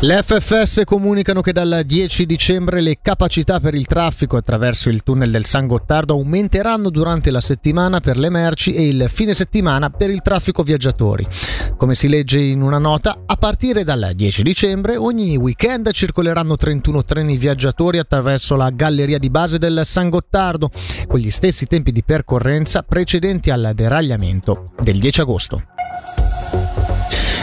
Le FFS comunicano che dal 10 dicembre le capacità per il traffico attraverso il tunnel del San Gottardo aumenteranno durante la settimana per le merci e il fine settimana per il traffico viaggiatori. Come si legge in una nota, a partire dal 10 dicembre ogni weekend circoleranno 31 treni viaggiatori attraverso la galleria di base del San Gottardo, con gli stessi tempi di percorrenza precedenti al deragliamento del 10 agosto.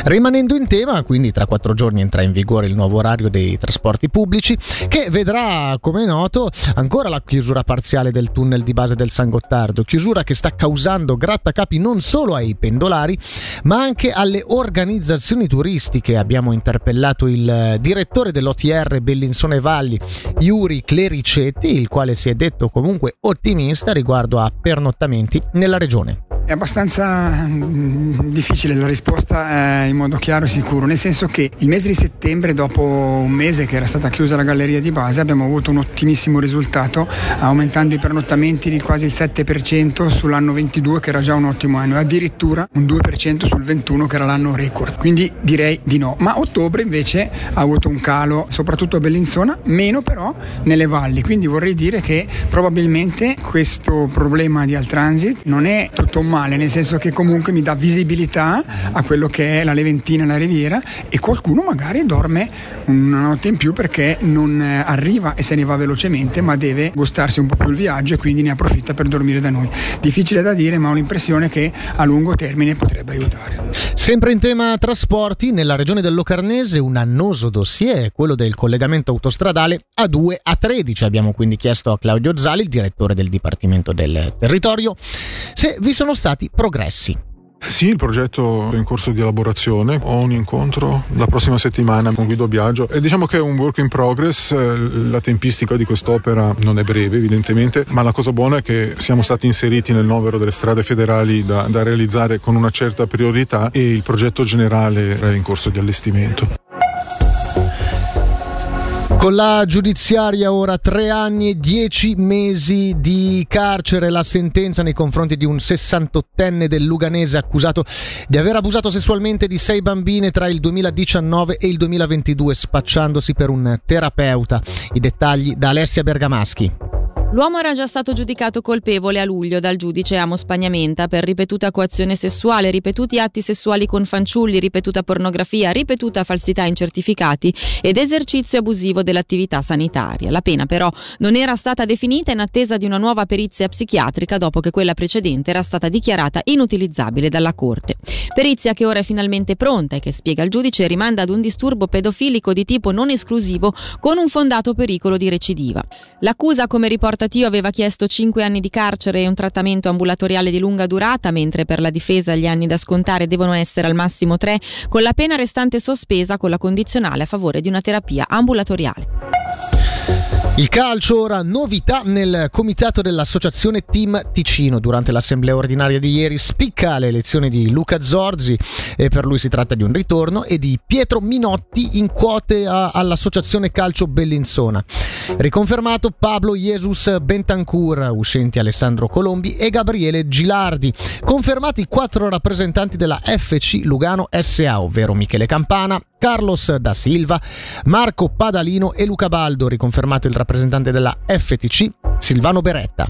Rimanendo in tema, quindi tra quattro giorni entra in vigore il nuovo orario dei trasporti pubblici che vedrà, come noto, ancora la chiusura parziale del tunnel di base del San Gottardo, chiusura che sta causando grattacapi non solo ai pendolari ma anche alle organizzazioni turistiche. Abbiamo interpellato il direttore dell'OTR Bellinsone Valli, Yuri Clericetti, il quale si è detto comunque ottimista riguardo a pernottamenti nella regione. È abbastanza mm, difficile la risposta eh, in modo chiaro e sicuro, nel senso che il mese di settembre, dopo un mese che era stata chiusa la galleria di base, abbiamo avuto un ottimissimo risultato, aumentando i pernottamenti di quasi il 7% sull'anno 22 che era già un ottimo anno, e addirittura un 2% sul 21 che era l'anno record. Quindi direi di no. Ma ottobre invece ha avuto un calo, soprattutto a Bellinzona, meno però nelle valli. Quindi vorrei dire che probabilmente questo problema di al transit non è tutto un male, nel senso che comunque mi dà visibilità a quello che è la Leventina e la Riviera e qualcuno magari dorme una notte in più perché non arriva e se ne va velocemente, ma deve gustarsi un po' più il viaggio e quindi ne approfitta per dormire da noi. Difficile da dire, ma ho l'impressione che a lungo termine potrebbe aiutare. Sempre in tema trasporti, nella regione del Locarnese un annoso dossier, quello del collegamento autostradale A2 a 13. Abbiamo quindi chiesto a Claudio Zali, il direttore del Dipartimento del Territorio, se vi sono stati progressi. Sì, il progetto è in corso di elaborazione. Ho un incontro la prossima settimana con Guido Biagio e diciamo che è un work in progress. La tempistica di quest'opera non è breve, evidentemente, ma la cosa buona è che siamo stati inseriti nel novero delle strade federali da, da realizzare con una certa priorità e il progetto generale è in corso di allestimento. Con la giudiziaria ora tre anni e dieci mesi di carcere la sentenza nei confronti di un 68enne del Luganese accusato di aver abusato sessualmente di sei bambine tra il 2019 e il 2022 spacciandosi per un terapeuta. I dettagli da Alessia Bergamaschi. L'uomo era già stato giudicato colpevole a luglio dal giudice Amo Spagnamenta per ripetuta coazione sessuale, ripetuti atti sessuali con fanciulli, ripetuta pornografia, ripetuta falsità in certificati ed esercizio abusivo dell'attività sanitaria. La pena però non era stata definita in attesa di una nuova perizia psichiatrica dopo che quella precedente era stata dichiarata inutilizzabile dalla Corte. Perizia che ora è finalmente pronta e che spiega il giudice rimanda ad un disturbo pedofilico di tipo non esclusivo con un fondato pericolo di recidiva. L'accusa, come riporta Tio aveva chiesto 5 anni di carcere e un trattamento ambulatoriale di lunga durata, mentre per la difesa gli anni da scontare devono essere al massimo 3, con la pena restante sospesa con la condizionale a favore di una terapia ambulatoriale. Il calcio ora novità nel comitato dell'associazione Team Ticino. Durante l'assemblea ordinaria di ieri spicca le elezioni di Luca Zorzi e per lui si tratta di un ritorno e di Pietro Minotti in quote a, all'associazione calcio Bellinzona. Riconfermato Pablo Jesus Bentancur, uscenti Alessandro Colombi e Gabriele Gilardi. Confermati quattro rappresentanti della FC Lugano SA, ovvero Michele Campana, Carlos da Silva, Marco Padalino e Luca Baldo, riconfermato il rappresentante della FTC, Silvano Beretta.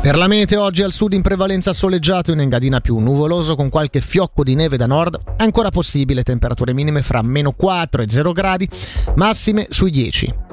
Per la mete oggi al sud in prevalenza soleggiato, in Engadina più nuvoloso con qualche fiocco di neve da nord, ancora possibile temperature minime fra meno 4 e 0 gradi, massime sui 10.